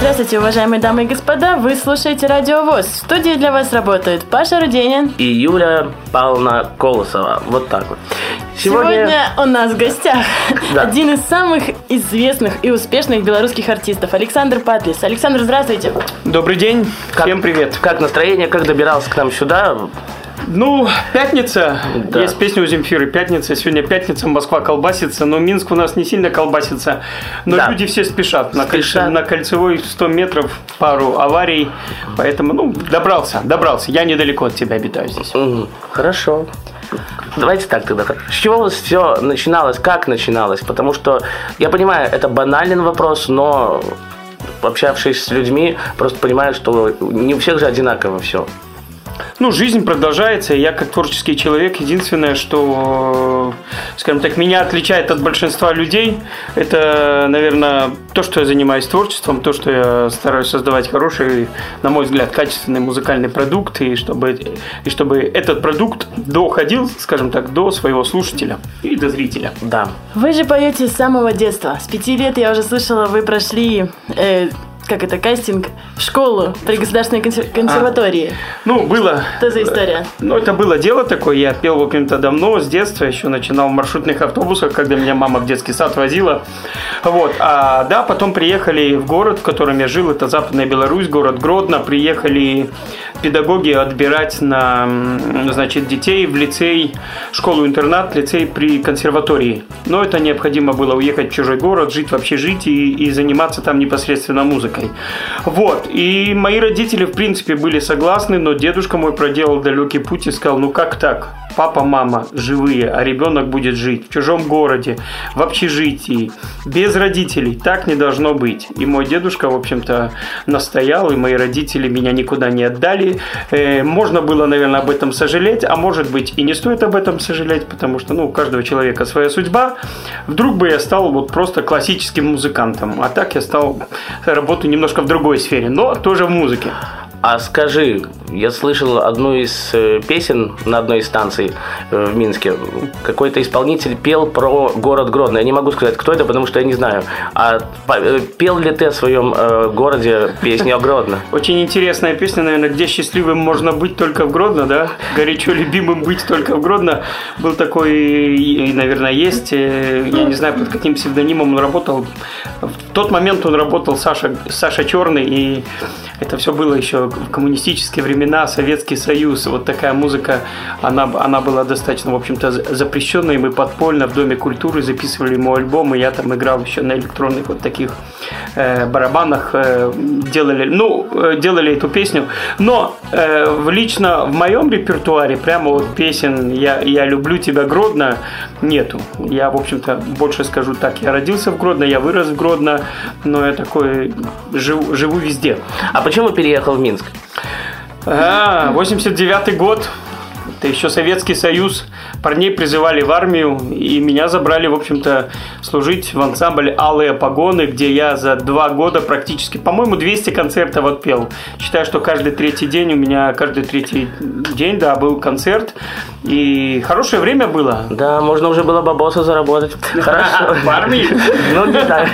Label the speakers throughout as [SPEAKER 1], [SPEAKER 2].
[SPEAKER 1] Здравствуйте, уважаемые дамы и господа, вы слушаете Радио ВОЗ. В студии для вас работают Паша Руденин.
[SPEAKER 2] и Юля Павловна Колосова. Вот так вот.
[SPEAKER 1] Сегодня,
[SPEAKER 2] Сегодня,
[SPEAKER 1] у нас в гостях
[SPEAKER 2] Да.
[SPEAKER 1] один из самых известных и успешных белорусских артистов Александр Патлис. Александр, здравствуйте.
[SPEAKER 3] Добрый день,
[SPEAKER 2] Как-
[SPEAKER 3] всем привет.
[SPEAKER 2] как настроение, как добирался к нам сюда?
[SPEAKER 3] Ну, пятница,
[SPEAKER 2] Да.
[SPEAKER 3] есть песня у Земфиры, пятница, сегодня пятница, Москва колбасится, но Минск у нас не сильно колбасится, но
[SPEAKER 2] Да.
[SPEAKER 3] люди все спешат, на, кольце- на кольцевой 100 метров пару аварий, поэтому, ну, добрался, добрался, я недалеко от тебя обитаю здесь.
[SPEAKER 2] Хорошо. Давайте так тогда. С чего все начиналось? Как начиналось? Потому что, я понимаю, это банальный вопрос, но общавшись с людьми, просто понимаю, что не у всех же одинаково все.
[SPEAKER 3] Ну, жизнь продолжается, и я как творческий человек, единственное, что, скажем так, меня отличает от большинства людей, это, наверное, то, что я занимаюсь творчеством, то, что я стараюсь создавать хороший, на мой взгляд, качественный музыкальный продукт, и чтобы, и чтобы этот продукт доходил, скажем так, до своего слушателя и до зрителя.
[SPEAKER 2] Да.
[SPEAKER 1] Вы же поете с самого детства. С пяти лет я уже слышала, вы прошли, э, как это, кастинг в школу при Государственной консер- консерватории.
[SPEAKER 3] Ну, было...
[SPEAKER 1] Что за история?
[SPEAKER 3] Ну, это было дело такое. Я пел, в общем-то, давно, с детства. Еще начинал в маршрутных автобусах, когда меня мама в детский сад возила. Вот. А, да, потом приехали в город, в котором я жил. Это Западная Беларусь, город Гродно. Приехали педагоги отбирать на, значит, детей в лицей, школу-интернат, лицей при консерватории. Но это необходимо было уехать в чужой город, жить в общежитии и заниматься там непосредственно музыкой. Вот. И мои родители, в принципе, были согласны, но дедушка мой проделал далекий путь и сказал, ну как так? Папа, мама живые, а ребенок будет жить в чужом городе, в общежитии, без родителей. Так не должно быть. И мой дедушка, в общем-то, настоял, и мои родители меня никуда не отдали. Э, можно было, наверное, об этом сожалеть, а может быть и не стоит об этом сожалеть, потому что, ну, у каждого человека своя судьба. Вдруг бы я стал вот просто классическим музыкантом, а так я стал работаю немножко в другой сфере, но тоже в музыке.
[SPEAKER 2] А скажи, я слышал одну из э, песен на одной из станций э, в Минске. Какой-то исполнитель пел про город Гродно. Я не могу сказать, кто это, потому что я не знаю. А э, пел ли ты о своем городе песню о Гродно?
[SPEAKER 3] Очень интересная песня, наверное, где счастливым можно быть только в Гродно, да? Горячо любимым быть только в Гродно. Был такой, и, наверное, есть, я не знаю, под каким псевдонимом он работал. В тот момент он работал Саша, Саша Черный, и это все было еще в коммунистические времена, Советский Союз. Вот такая музыка, она, она была достаточно, в общем-то, за- запрещенной. Мы подпольно в Доме культуры записывали ему и я там играл еще на электронных вот таких э, барабанах, э, делали, ну, э, делали эту песню. Но э, лично в моем репертуаре прямо вот песен «Я, я люблю тебя, Гродно» нету. Я, в общем-то, больше скажу так, я родился в Гродно, я вырос в Гродно, но я такой живу, живу везде.
[SPEAKER 2] А почему переехал в Минск?
[SPEAKER 3] А, 89 год. Это еще Советский Союз. Парней призывали в армию, и меня забрали, в общем-то, служить в ансамбль «Алые погоны», где я за два года практически, по-моему, 200 концертов отпел. Считаю, что каждый третий день у меня, каждый третий день, да, был концерт. И хорошее время было.
[SPEAKER 2] Да, можно уже было бабоса заработать. Хорошо.
[SPEAKER 3] В армии?
[SPEAKER 2] Ну, не знаю.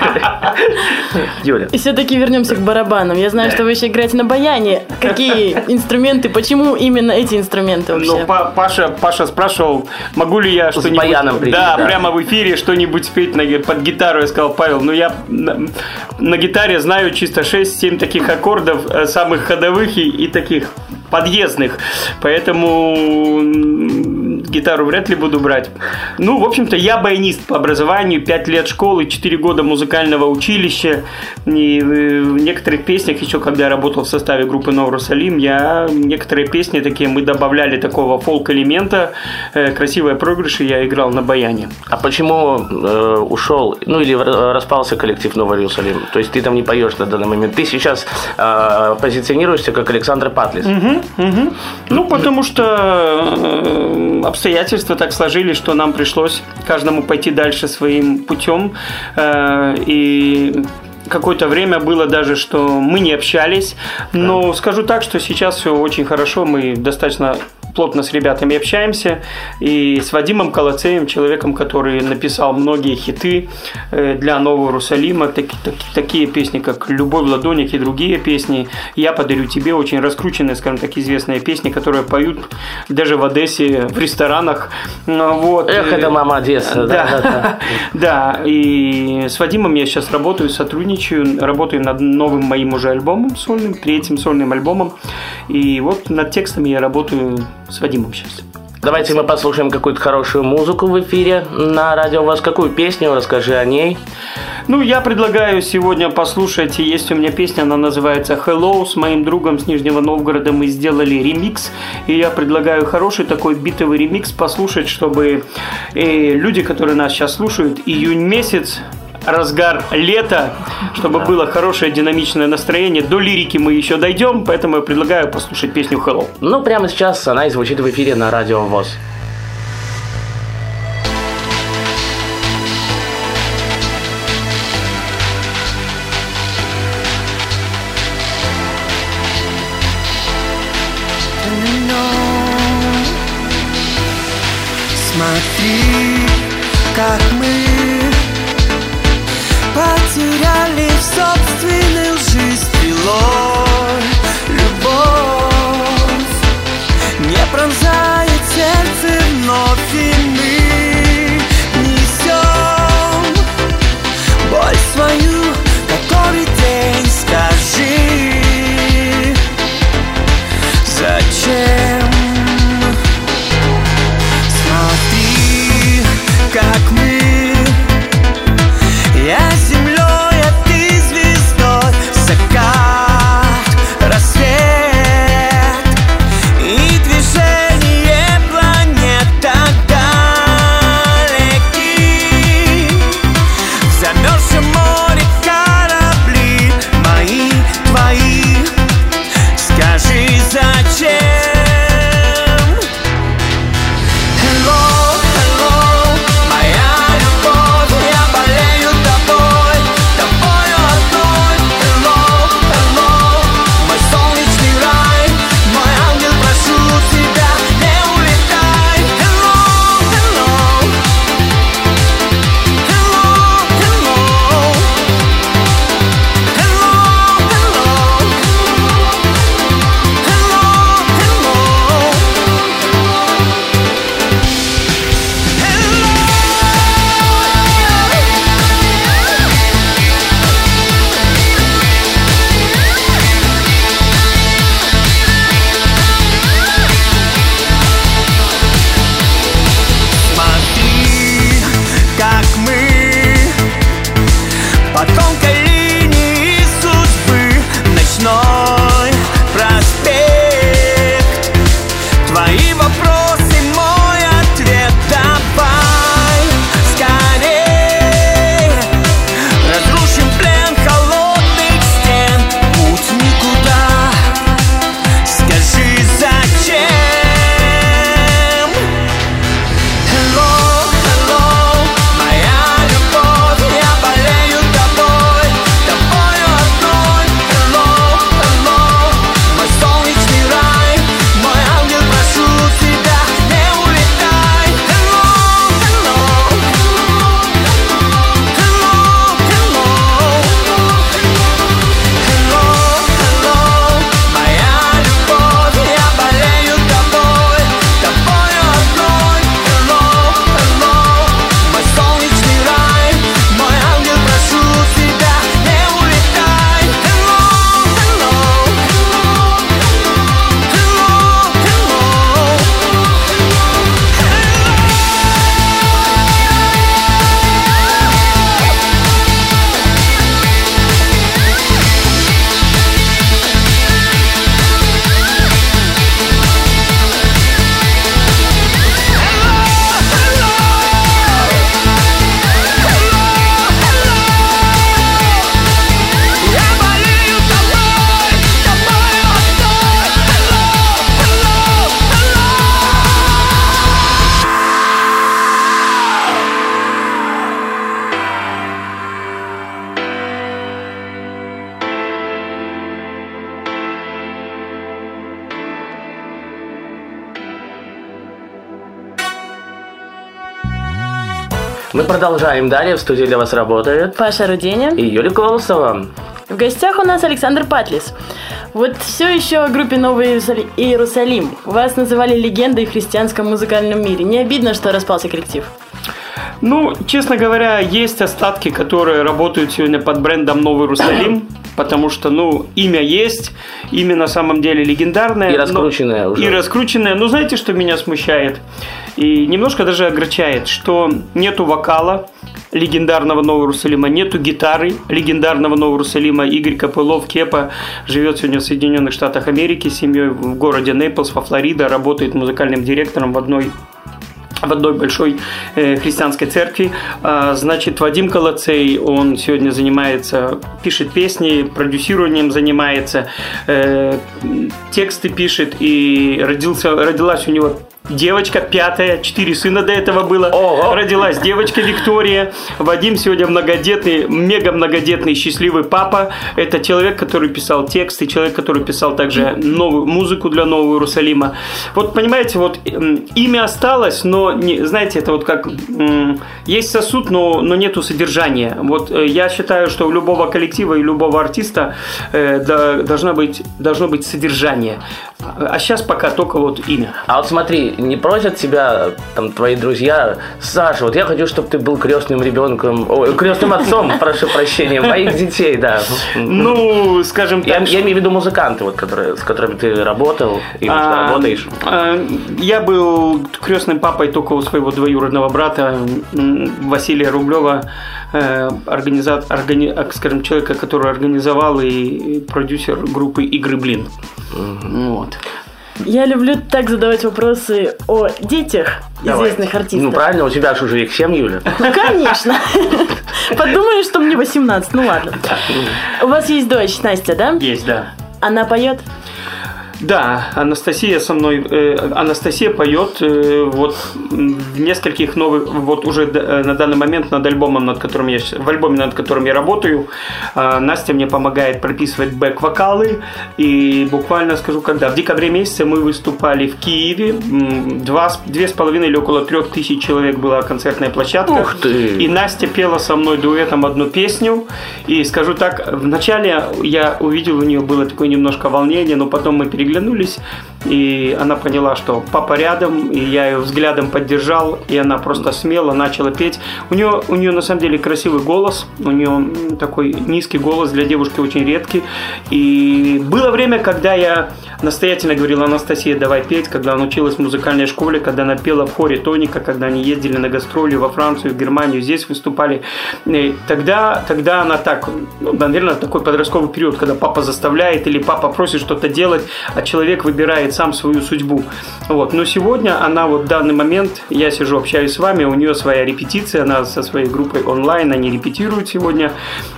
[SPEAKER 2] Юля.
[SPEAKER 1] И все-таки вернемся к барабанам. Я знаю, что вы еще играете на баяне. Какие инструменты, почему именно эти инструменты
[SPEAKER 3] Ну,
[SPEAKER 1] вообще?
[SPEAKER 3] Па- Паша, Паша спрашивал, могу ли я что-нибудь...
[SPEAKER 2] баяном прийти,
[SPEAKER 3] да,
[SPEAKER 2] да.
[SPEAKER 3] прямо в эфире что-нибудь спеть на, под гитару. Я сказал, Павел, ну я на, на гитаре знаю чисто 6-7 таких аккордов, э, самых ходовых и, и таких подъездных. Поэтому гитару вряд ли буду брать. Ну, в общем-то, я баянист по образованию, 5 лет школы, 4 года музыкального училища. И э, в некоторых песнях, еще когда я работал в составе группы Нов Русалим, я некоторые песни такие, мы добавляли такого фолк-элемента, э, красивые проигрыши я играл на баяне.
[SPEAKER 2] А почему э, ушел, ну или распался коллектив Новый Иерусалим? То есть ты там не поешь на данный момент. Ты сейчас э, позиционируешься как Александр Патлис.
[SPEAKER 3] Ну, потому что э, обстоятельства так сложились, что нам пришлось каждому пойти дальше своим путем. Э, И какое-то время было даже, что мы не общались. Но скажу так, что сейчас все очень хорошо. Мы достаточно плотно с ребятами общаемся. И с Вадимом Колоцеем, человеком, который написал многие хиты э, для Нового Иерусалима, так, так, такие песни, как «Любовь в ладонях» и другие песни. «Я подарю тебе» очень раскрученные, скажем так, известные песни, которые поют даже в Одессе в ресторанах. Ну, Вот.
[SPEAKER 2] Эх, это мама Одесса. Да, да, да.
[SPEAKER 3] Да, и с Вадимом я сейчас работаю, сотрудничаю, работаю над новым моим уже альбомом сольным, третьим сольным альбомом. И вот над текстами я работаю с Вадимом сейчас.
[SPEAKER 2] Давайте мы послушаем какую-то хорошую музыку в эфире на радио. У вас какую песню? Расскажи о ней.
[SPEAKER 3] Ну, я предлагаю сегодня послушать, есть у меня песня, она называется «Hello». С моим другом с Нижнего Новгорода мы сделали ремикс, и я предлагаю хороший такой битовый ремикс послушать, чтобы э, люди, которые нас сейчас слушают, июнь месяц, разгар лета, чтобы было хорошее динамичное настроение. До лирики мы еще дойдем, поэтому я предлагаю послушать песню «Hello».
[SPEAKER 2] Ну, прямо сейчас она и звучит в эфире на радио ВОЗ.
[SPEAKER 4] Смотри, как мы Oh. Мы
[SPEAKER 2] продолжаем далее. В студии для вас работает
[SPEAKER 1] Паша Руденя.
[SPEAKER 2] и Юлия Колосова.
[SPEAKER 1] В гостях у нас Александр Патлис. Вот все еще о группе Новый Иерусали- Иерусалим. Вас называли легендой в христианском музыкальном мире. Не обидно, что распался коллектив?
[SPEAKER 3] Ну, честно говоря, есть остатки, которые работают сегодня под брендом Новый Иерусалим, потому что, ну, имя есть, имя на самом деле легендарное.
[SPEAKER 2] И
[SPEAKER 3] но-
[SPEAKER 2] раскрученное уже.
[SPEAKER 3] И раскрученное. Но знаете, что меня смущает? И немножко даже огорчает, что нету вокала, легендарного Нового Иерусалима, нету гитары легендарного Нового Иерусалима. Игорь Копылов, Кепа, живет сегодня в Соединенных Штатах Америки с семьей в городе Нейплс, во Флорида, работает музыкальным директором в одной в одной большой э, христианской церкви. А, значит, Вадим Колоцей, он сегодня занимается, пишет песни, продюсированием занимается, э, тексты пишет, и родился, родилась у него девочка пятая, четыре сына до этого было.
[SPEAKER 2] Ого.
[SPEAKER 3] Родилась девочка Виктория. Вадим сегодня многодетный, мега многодетный, счастливый папа. Это человек, который писал тексты, человек, который писал также новую музыку для Нового Иерусалима. Вот понимаете, вот имя осталось, но не, знаете, это вот как есть сосуд, но, но нету содержания. Вот э, я считаю, что у любого коллектива и любого артиста э, да- должна быть, должно быть содержание. А сейчас пока только вот имя.
[SPEAKER 2] А вот смотри, не просят тебя там твои друзья, Саша, вот я хочу, чтобы ты был крестным ребенком, ой, крестным отцом, прошу прощения, моих детей, да.
[SPEAKER 3] Ну, скажем так,
[SPEAKER 2] Я, я имею в виду музыканты, вот, которые, с которыми ты работал и
[SPEAKER 3] А,
[SPEAKER 2] работаешь.
[SPEAKER 3] а, Я был крестным папой только у своего двоюродного брата Василия Рублева, э, организат, органи- а, скажем, человека, который организовал и и продюсер группы «Игры Блин». Вот.
[SPEAKER 1] Я люблю так задавать вопросы о детях
[SPEAKER 2] Давай.
[SPEAKER 1] известных артистов.
[SPEAKER 2] Ну, правильно, у тебя же уже их 7, Юля.
[SPEAKER 1] Ну, конечно. Подумаешь, что мне 18. Ну ладно. У вас есть дочь, Настя, да?
[SPEAKER 3] Есть, да.
[SPEAKER 1] Она поет?
[SPEAKER 3] Да, Анастасия со мной, э, Анастасия поет э, вот в нескольких новых, вот уже д- э, на данный момент над альбомом, над которым я, в альбоме, над которым я работаю, э, Настя мне помогает прописывать бэк-вокалы, и буквально скажу, когда, в декабре месяце мы выступали в Киеве, два, две с половиной или около трех тысяч человек была концертная площадка,
[SPEAKER 2] Ух ты!
[SPEAKER 3] и Настя пела со мной дуэтом одну песню. И скажу так, вначале я увидел у нее было такое немножко волнение, но потом мы переглянулись, и она поняла, что папа рядом, и я ее взглядом поддержал, и она просто смело начала петь. У нее, у нее на самом деле красивый голос, у нее такой низкий голос для девушки очень редкий. И было время, когда я настоятельно говорил, Анастасия, давай петь, когда она училась в музыкальной школе, когда она пела в хоре Тоника, когда они ездили на гастроли во Францию, в Германию, здесь выступали. И тогда, тогда она так, ну, наверное, такой подростковый период, когда папа заставляет или папа просит что-то делать, а человек выбирает сам свою судьбу. Вот. Но сегодня она вот в данный момент, я сижу, общаюсь с вами, у нее своя репетиция, она со своей группой онлайн, они репетируют сегодня.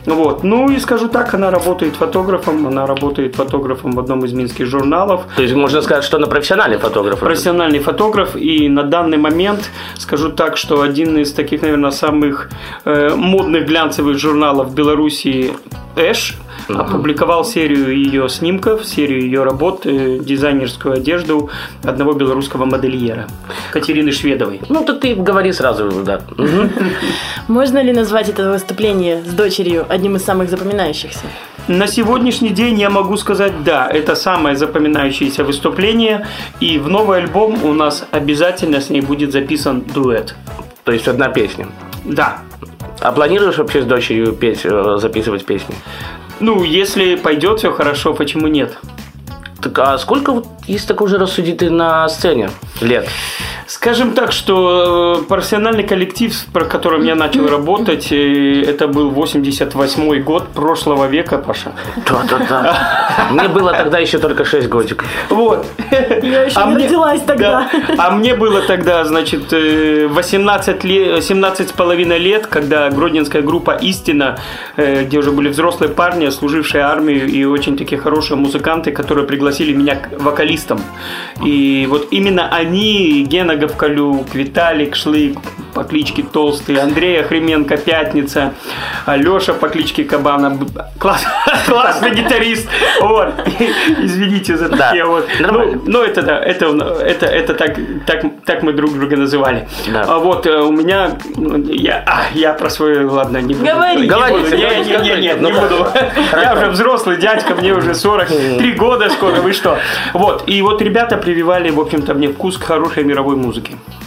[SPEAKER 3] Вот. Ну и скажу так, она работает фотографом, она работает фотографом в одном из минских журналов.
[SPEAKER 2] То есть можно сказать, что она профессиональный фотограф.
[SPEAKER 3] Профессиональный фотограф, и на данный момент скажу так, что один из таких, наверное, самых э, модных глянцевых журналов Беларуси Эш опубликовал серию ее снимков, серию ее работ, э, дизайнерскую одежду одного белорусского модельера Катерины Шведовой.
[SPEAKER 2] Ну, то ты говори сразу, да.
[SPEAKER 1] Можно ли назвать это выступление с дочерью одним из самых запоминающихся?
[SPEAKER 3] На сегодняшний день я могу сказать, да, это самое запоминающееся выступление, и в новый альбом у нас обязательно с ней будет записан дуэт.
[SPEAKER 2] То есть одна песня.
[SPEAKER 3] Да,
[SPEAKER 2] А планируешь вообще с дочерью петь, э, записывать песни?
[SPEAKER 3] Ну, если пойдет все хорошо, почему нет?
[SPEAKER 2] Так, а сколько, вот, если так уже рассудить, на сцене лет?
[SPEAKER 3] Скажем так, что э, профессиональный коллектив, про которым я начал работать, э, это был 88 год прошлого века, Паша.
[SPEAKER 2] Да-да-да. Мне было тогда еще только 6 годиков.
[SPEAKER 3] Вот.
[SPEAKER 1] Я еще
[SPEAKER 3] А
[SPEAKER 1] не
[SPEAKER 3] мне-
[SPEAKER 1] родилась тогда.
[SPEAKER 3] Да. А мне было тогда, значит, э, 18 лет, 17 с половиной лет, когда гродненская группа «Истина», э, где уже были взрослые парни, служившие армию и очень такие хорошие музыканты, которые пригласили меня к вокалистам. И вот именно они, Гена Гавкалюк, Виталик Шлык, по кличке Толстый, Андрей Охременко Пятница, Леша по кличке Кабана. Класс, классный гитарист. Вот. Извините за
[SPEAKER 4] Да,
[SPEAKER 3] такие вот. Ну, ну, это да, это, это, это так, так, так мы друг друга называли.
[SPEAKER 4] Да.
[SPEAKER 3] А вот э, у меня, м, я, а, я про свою, ладно, не буду.
[SPEAKER 1] Говори.
[SPEAKER 3] Не
[SPEAKER 4] Говорите,
[SPEAKER 3] буду. Не,
[SPEAKER 4] говорите,
[SPEAKER 3] не, не, не,
[SPEAKER 4] говорите.
[SPEAKER 3] не
[SPEAKER 4] Ну,
[SPEAKER 3] буду. Я уже взрослый дядька, мне уже 43 года скоро, вы что? Вот, и вот ребята прививали, в общем-то, мне вкус к хорошей мировой музыке.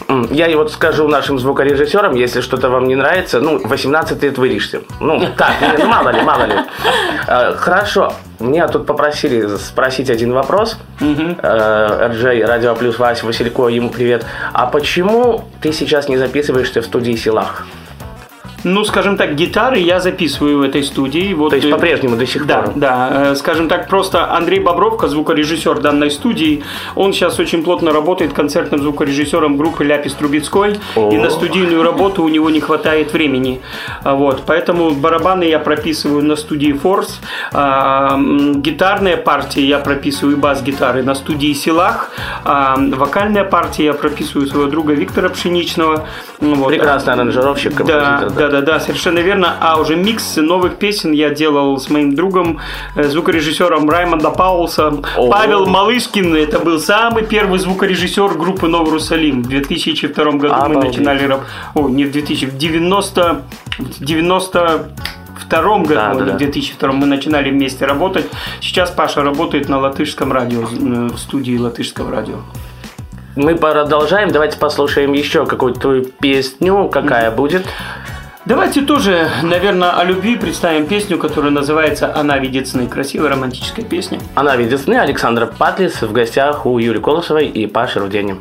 [SPEAKER 4] М, Я и вот скажу нашим звукорежиссерам, если что-то вам не нравится, ну, 18 лет вырежьте. Ну, так, ну, мало ли, мало ли. Э, Хорошо, меня тут попросили спросить один вопрос. Э, РДЖ, Радио Плюс, Вася Василько, ему привет. А почему ты сейчас не записываешься в студии Силах?
[SPEAKER 3] Ну, скажем так, гитары я записываю в этой студии. Вот,
[SPEAKER 4] То есть
[SPEAKER 3] э,
[SPEAKER 4] по-прежнему до сих
[SPEAKER 3] Да,
[SPEAKER 4] пор?
[SPEAKER 3] да. Э, Скажем так, просто Андрей Бобровка, звукорежиссер данной студии, он сейчас очень плотно работает концертным звукорежиссером группы Ляпис Трубецкой,
[SPEAKER 4] О.
[SPEAKER 3] и на студийную работу у него не хватает времени. А Вот, поэтому барабаны я прописываю на студии Force, а, гитарные партии я прописываю бас-гитары на студии Силах, а вокальная партия я прописываю своего друга Виктора Пшеничного. Ну, вот.
[SPEAKER 4] Прекрасный аранжировщик, композитор.
[SPEAKER 3] да, да, да, совершенно верно. А уже микс новых песен я делал с моим другом, э, звукорежиссером Раймонда Паулса.
[SPEAKER 4] О.
[SPEAKER 3] Павел Малышкин, это был самый первый звукорежиссер группы Новый Иерусалим. В 2002 году мы
[SPEAKER 4] Обалдеть.
[SPEAKER 3] начинали раб- О, не в 2000, в 90... в 92 году,
[SPEAKER 4] Да, да, да.
[SPEAKER 3] в 2002 мы начинали вместе работать. Сейчас Паша работает на латышском радио, э, в студии латышского радио.
[SPEAKER 4] Мы продолжаем, давайте послушаем еще какую-то твою песню, какая будет.
[SPEAKER 3] Давайте тоже, наверное, о любви представим песню, которая называется «Она видит сны». Красивая романтическая песня.
[SPEAKER 4] Она видит сны. Александра Патлис в гостях у Юли Колосовой и Паши Рудени.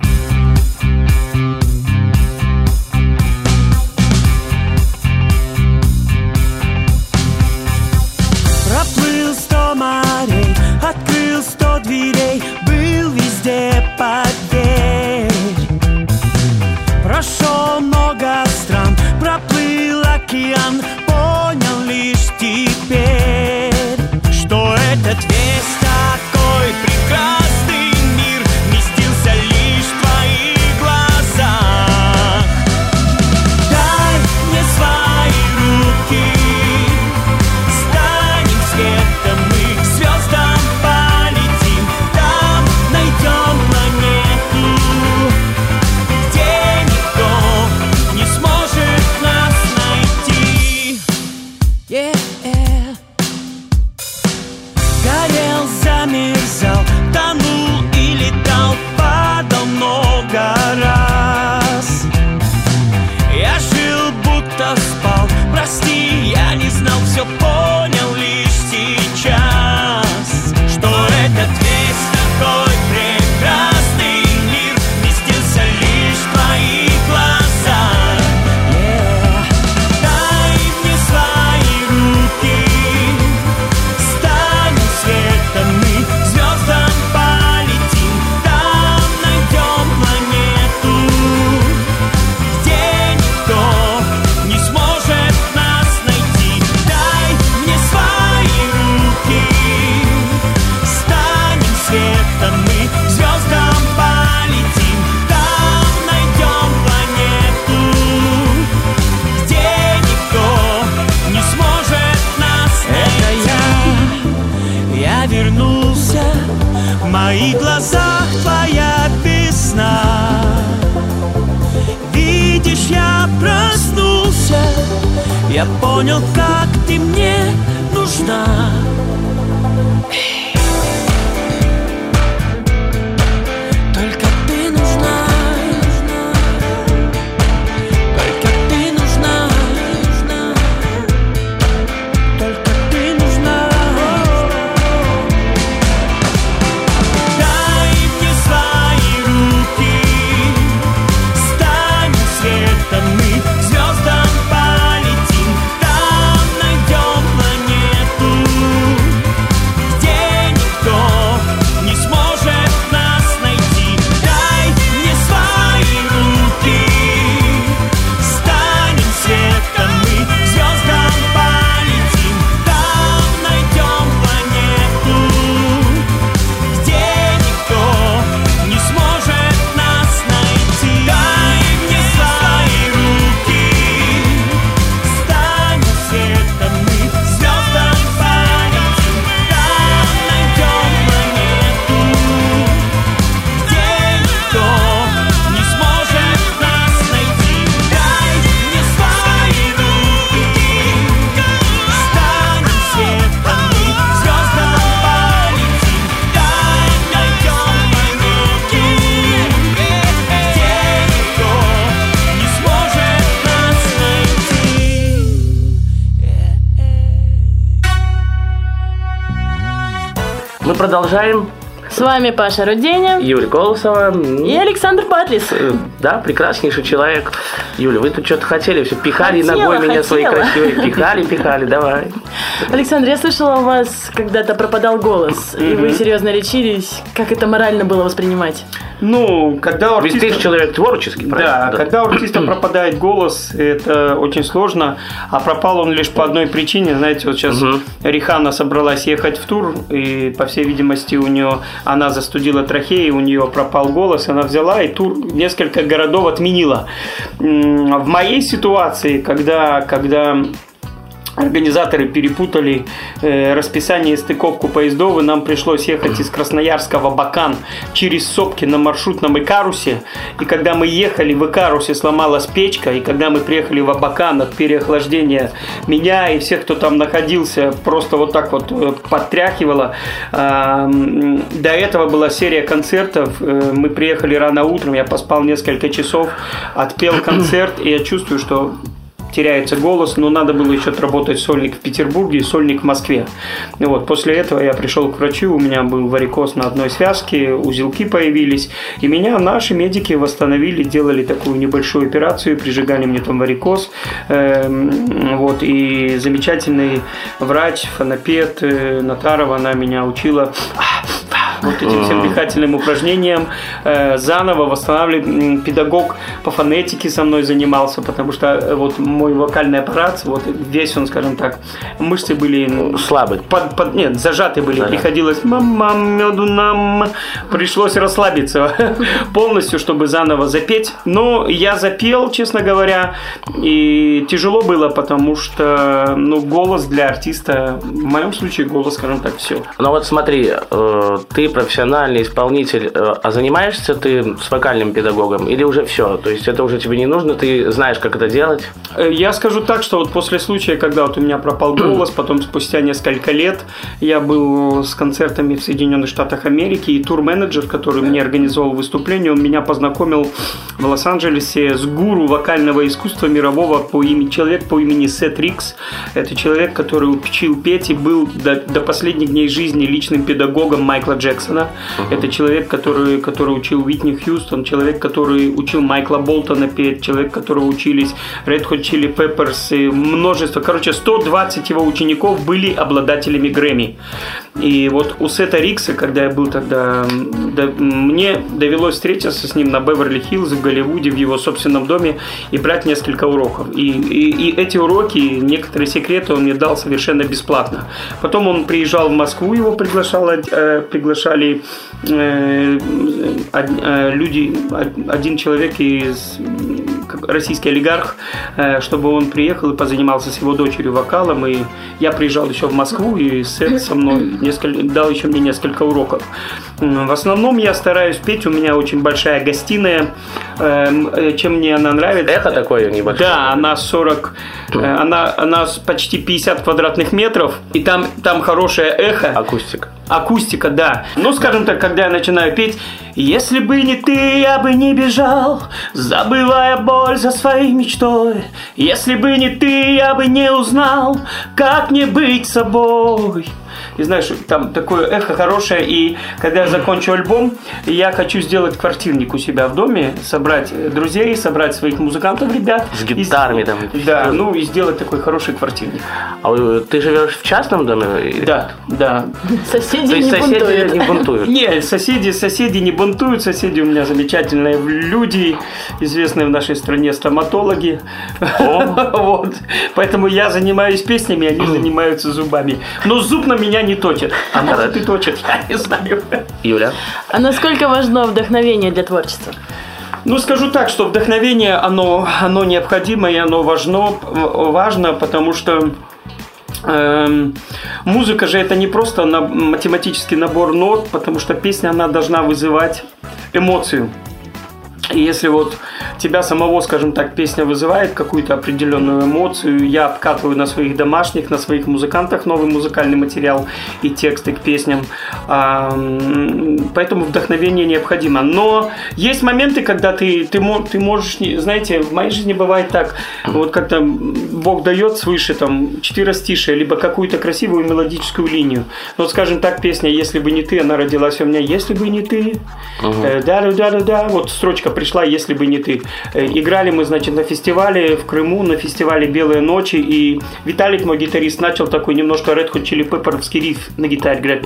[SPEAKER 2] Продолжаем.
[SPEAKER 1] С вами Паша Руденя
[SPEAKER 2] Юлия Колосова.
[SPEAKER 1] и Александр Патлис.
[SPEAKER 2] Э, Да, прекраснейший человек. Юля, вы тут что-то хотели, все пихали
[SPEAKER 1] Хотела,
[SPEAKER 2] ногой меня свои
[SPEAKER 1] хотела.
[SPEAKER 2] красивые. Пихали, пихали, давай.
[SPEAKER 1] Александр, я слышала, у вас когда-то пропадал голос, и вы серьезно лечились. Как это морально было воспринимать?
[SPEAKER 3] Ну, когда у
[SPEAKER 2] Ведь ты
[SPEAKER 3] артиста...
[SPEAKER 2] человек творческий,
[SPEAKER 3] Да,
[SPEAKER 2] правильно?
[SPEAKER 3] когда у артиста пропадает голос, это очень сложно, а пропал он лишь по одной причине. Знаете, вот сейчас
[SPEAKER 2] Мгм.
[SPEAKER 3] Рихана собралась ехать в тур, и, по всей видимости, у нее она застудила трахеи, у нее пропал голос, она взяла и тур несколько городов отменила. В моей ситуации, когда, когда Организаторы перепутали э, расписание и стыковку поездов, и нам пришлось ехать из Красноярска в Абакан через Сопки на маршрутном Икарусе. И когда мы ехали в Икарусе, сломалась печка, и когда мы приехали в Абакан от переохлаждения, меня и всех, кто там находился, просто вот так вот э, подтряхивало. А, м, До этого была серия концертов, Э, мы приехали рано утром, я поспал несколько часов, отпел концерт, и я чувствую, что теряется голос, но надо было еще отработать сольник в Петербурге и сольник в Москве. И вот, после этого я пришел к врачу, у меня был варикоз на одной связке, узелки появились, и меня наши медики восстановили, делали такую небольшую операцию, прижигали мне там варикоз, Эм, вот, и замечательный врач, фонопед э, Натарова, она меня учила вот этим всем дыхательным упражнениям э, заново восстанавливать. М, Педагог по фонетике со мной занимался, потому что э, вот мой вокальный аппарат, вот весь он, скажем так, мышцы были
[SPEAKER 2] Слабый.
[SPEAKER 3] под, под- нет, зажаты были.
[SPEAKER 2] Да.
[SPEAKER 3] Приходилось мама меду нам. Пришлось расслабиться полностью, чтобы заново запеть. Но я запел, честно говоря, и тяжело было, потому что ну, голос для артиста, в моем случае голос, скажем так, все.
[SPEAKER 2] Ну вот смотри, э, ты профессиональный исполнитель, э, а занимаешься ты с вокальным педагогом или уже все? То есть это уже тебе не нужно, ты знаешь, как это делать?
[SPEAKER 3] Э, Я скажу так, что вот после случая, когда вот у меня пропал голос, потом спустя несколько лет я был с концертами в Соединенных Штатах Америки, и тур-менеджер, который мне организовал выступление, он меня познакомил в Лос-Анджелесе с гуру вокального искусства мирового по имени человек по имени Сет Рикс. Это человек, который учил петь и был до, до последних дней жизни личным педагогом Майкла Джексона. Это человек, который, который учил Уитни Хьюстон, человек, который учил Майкла Болтона петь, человек, которого учились Red Hot Chili Peppers и множество. Короче, 120 его учеников были обладателями Грэмми. И вот у Сета Рикса, когда я был тогда, да, мне довелось встретиться с ним на Беверли-Хиллз в Голливуде, в его собственном доме и брать несколько уроков. И, и- и эти уроки, некоторые секреты он мне дал совершенно бесплатно. Потом он приезжал в Москву, его приглашал, э, приглашали э, э, люди, од- один человек из российский олигарх, э, чтобы он приехал и позанимался с его дочерью вокалом. И я приезжал еще в Москву, и Сет со мной несколько, дал еще мне несколько уроков. В основном я стараюсь петь, у меня очень большая гостиная. Эм, э, Чем мне она нравится?
[SPEAKER 2] Эхо такое небольшое?
[SPEAKER 3] Да, она 40, э, она, она почти 50 квадратных метров, и там, там хорошее эхо.
[SPEAKER 2] Акустика.
[SPEAKER 3] Акустика, да. Ну, скажем так, когда я начинаю петь Если бы не ты, я бы не бежал Забывая боль за своей мечтой Если бы не ты, я бы не узнал Как мне быть собой и знаешь, там такое эхо хорошее, и когда я закончу альбом, я хочу сделать квартирник у себя в доме, собрать э, друзей, собрать своих музыкантов, ребят.
[SPEAKER 2] С
[SPEAKER 3] и
[SPEAKER 2] гитарами
[SPEAKER 3] с-
[SPEAKER 2] там.
[SPEAKER 3] Да, ну и сделать такой хороший квартирник.
[SPEAKER 2] А э, ты живешь в частном доме?
[SPEAKER 3] Да, да.
[SPEAKER 1] Соседи
[SPEAKER 2] То есть
[SPEAKER 1] не
[SPEAKER 2] соседи
[SPEAKER 1] бунтуют.
[SPEAKER 2] не бунтуют?
[SPEAKER 3] Не, соседи, соседи не бунтуют, соседи у меня замечательные люди, известные в нашей стране стоматологи. Вот. Поэтому я занимаюсь песнями, они занимаются зубами. Но зуб на меня не точит. А может и точит, я не знаю.
[SPEAKER 2] Юля?
[SPEAKER 1] А насколько важно вдохновение для творчества?
[SPEAKER 3] Ну, скажу так, что вдохновение, оно, оно необходимо и оно важно, важно потому что эм, музыка же это не просто на- математический набор нот, потому что песня, она должна вызывать эмоцию. И если вот тебя самого, скажем так, песня вызывает какую-то определенную эмоцию, я обкатываю на своих домашних, на своих музыкантах новый музыкальный материал и тексты к песням. Поэтому вдохновение необходимо. Но есть моменты, когда ты, ты, ты можешь, знаете, в моей жизни бывает так, вот как-то Бог дает свыше там четверостишие, либо какую-то красивую мелодическую линию. Вот, скажем так, песня «Если бы не ты», она родилась у меня «Если бы не ты». Э, Да-да-да-да-да. Вот строчка пришла «Если бы не ты». Э, Играли мы, значит, на фестивале в Крыму, на фестивале «Белые ночи», и Виталик, мой гитарист, начал такой немножко Red Hot Chili Peppers'ский риф на гитаре играть.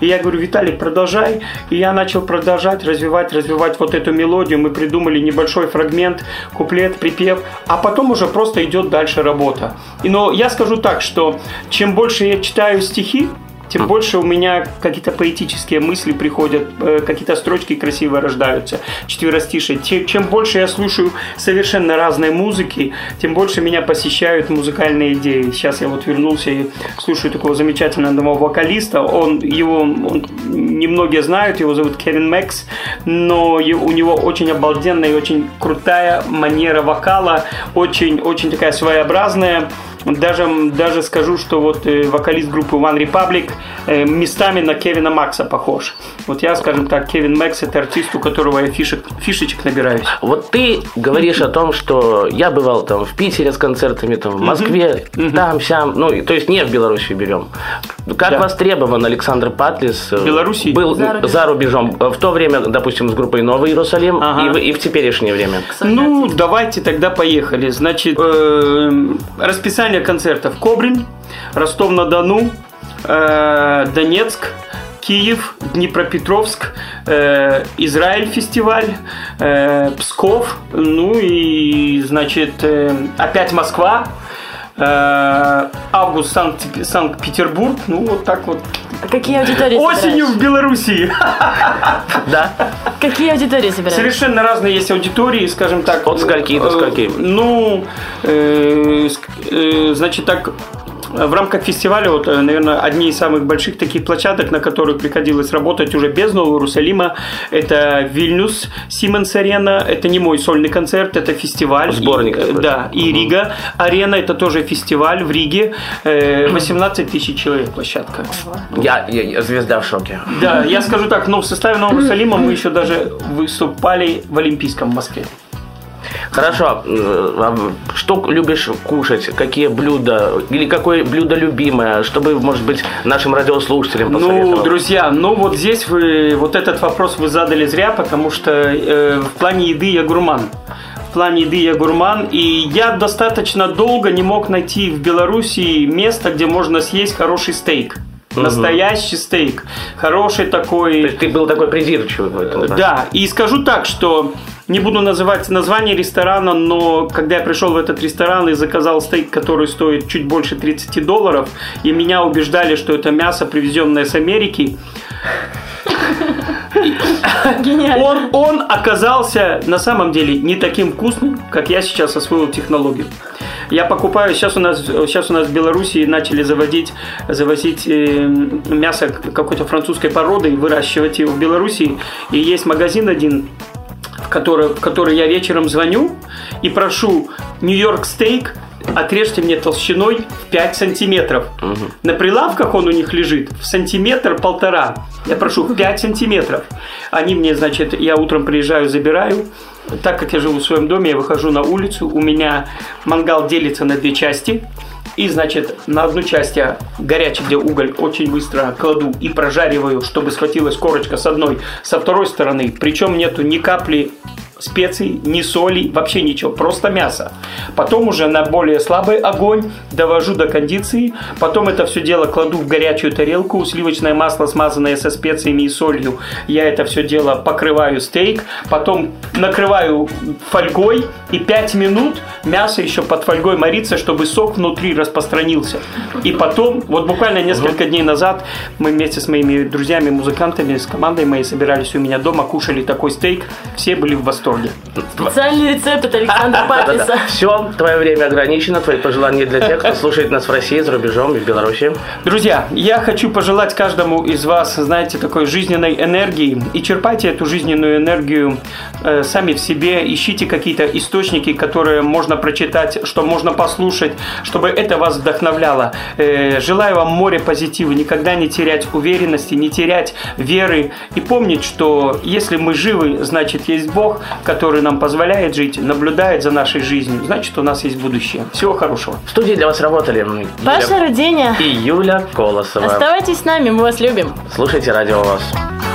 [SPEAKER 3] И я говорю, Виталик, продолжай. И я начал продолжать, развивать, развивать вот эту мелодию. Мы придумали небольшой фрагмент, куплет, припев, а потом уже просто идет дальше работа. И, но я скажу так, что чем больше я читаю стихи, тем больше у меня какие-то поэтические мысли приходят, э, какие-то строчки красиво рождаются, четверостишие. Чем больше я слушаю совершенно разной музыки, тем больше меня посещают музыкальные идеи. Сейчас я вот вернулся и слушаю такого замечательного вокалиста. Он, его он, немногие знают, его зовут Кевин Мэкс, но у него очень обалденная и очень крутая манера вокала, очень-очень такая своеобразная. Даже, даже скажу, что вот э, вокалист группы One Republic э, местами на Кевина Макса похож. Вот я, скажем так, Кевин Макс это артист, у которого я фишек, фишечек набираюсь.
[SPEAKER 2] Вот ты говоришь о том, что я бывал там в Питере с концертами, там в Москве, там, сям, ну, то есть не в Беларуси берем. Как
[SPEAKER 3] Да.
[SPEAKER 2] востребован Александр Патлис? э,
[SPEAKER 3] Беларуси?
[SPEAKER 2] Был
[SPEAKER 1] За рубежом.
[SPEAKER 2] за рубежом. В то время, допустим, с группой Новый Иерусалим
[SPEAKER 3] Ага.
[SPEAKER 2] и, в, и в теперешнее время.
[SPEAKER 3] Ну, давайте тогда поехали. Значит, э, расписание концертов. Кобрин, Ростов-на-Дону, э, Донецк, Киев, Днепропетровск, э, Израиль фестиваль, э, Псков, ну и, значит, опять Москва, август Санкт- Санкт-Петербург, ну вот так вот.
[SPEAKER 1] А какие аудитории
[SPEAKER 3] Осенью в? Белоруссии.
[SPEAKER 2] Да?
[SPEAKER 1] Какие аудитории собираешь?
[SPEAKER 3] Совершенно разные есть аудитории, скажем так.
[SPEAKER 2] От скольки до
[SPEAKER 3] Э,
[SPEAKER 2] скольки?
[SPEAKER 3] Ну, э, э, значит так, в рамках фестиваля, вот, э, наверное, одни из самых больших таких площадок, на которых приходилось работать уже без Нового Иерусалима, это Вильнюс, Сименс Арена, это не мой сольный концерт, это фестиваль.
[SPEAKER 2] Сборник
[SPEAKER 3] И, э. Да, и Рига Арена, это тоже фестиваль в Риге, э, 18 тысяч человек площадка.
[SPEAKER 2] Я, я- я звезда в шоке.
[SPEAKER 3] Да, я скажу так, но в составе Нового Иерусалима мы еще даже выступали в Олимпийском в Москве.
[SPEAKER 2] Хорошо. э, а Что любишь кушать? Какие блюда? Или какое блюдо любимое? Чтобы, может быть, нашим радиослушателям
[SPEAKER 3] Ну,
[SPEAKER 2] посоветовал?
[SPEAKER 3] друзья, ну вот здесь вы вот этот вопрос вы задали зря, потому что э, в плане еды я гурман. В плане еды я гурман, и я достаточно долго не мог найти в Беларуси место, где можно съесть хороший стейк. Настоящий стейк. Хороший
[SPEAKER 2] То
[SPEAKER 3] такой.
[SPEAKER 2] есть ты был такой придирчивый в этом. да?
[SPEAKER 3] Да, и скажу так, что не буду называть название ресторана, но когда я пришел в этот ресторан и заказал стейк, который стоит чуть больше 30 долларов, и меня убеждали, что это мясо, привезенное с Америки,
[SPEAKER 1] Гениально.
[SPEAKER 3] он, он оказался на самом деле не таким вкусным, как я сейчас освоил технологию. Я покупаю, сейчас у нас, сейчас у нас в Беларуси начали заводить, завозить э, мясо какой-то французской породы и выращивать его в Беларуси. И есть магазин один, который, в который я вечером звоню и прошу Нью-Йорк стейк, отрежьте мне толщиной в 5 сантиметров. На прилавках он у них лежит в сантиметр-полтора. Я прошу в 5 сантиметров. Они мне, значит, я утром приезжаю, забираю. Так как я живу в своем доме, я выхожу на улицу. У меня мангал делится на две части. И, значит, на одну часть я горячий, где уголь, очень быстро кладу и прожариваю, чтобы схватилась корочка с одной, со второй стороны. Причем нету ни капли специй, ни соли, вообще ничего, просто мясо. Потом уже на более слабый огонь довожу до кондиции, потом это все дело кладу в горячую тарелку, сливочное масло, смазанное со специями и солью, я это все дело покрываю стейк, потом накрываю фольгой и 5 минут мясо еще под фольгой морится, чтобы сок внутри распространился. И потом, вот буквально несколько дней назад мы вместе с моими друзьями, музыкантами, с командой моей собирались у меня дома, кушали такой стейк, все были в восторге. Восторге.
[SPEAKER 1] Специальный рецепт от Александра Патлиса.
[SPEAKER 2] Все, твое время ограничено, твои пожелания для тех, кто слушает нас в России, за рубежом и в Беларуси.
[SPEAKER 3] Друзья, я хочу пожелать каждому из вас, знаете, такой жизненной энергии. И черпайте эту жизненную энергию э, сами в себе. Ищите какие-то источники, которые можно прочитать, что можно послушать, чтобы это вас вдохновляло. Э, желаю вам море позитива, никогда не терять уверенности, не терять веры. И помнить, что если мы живы, значит есть Бог, который нам позволяет жить, наблюдает за нашей жизнью. Значит, у нас есть будущее. Всего хорошего.
[SPEAKER 2] В студии для вас работали Юля
[SPEAKER 1] Паша Руденя.
[SPEAKER 2] и Юля Колосова.
[SPEAKER 1] Оставайтесь с нами, мы вас любим.
[SPEAKER 2] Слушайте радио ВОЗ.